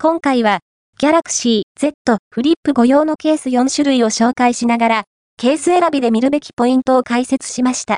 今回は、Galaxy Z フリップ5用のケース4種類を紹介しながら、ケース選びで見るべきポイントを解説しました。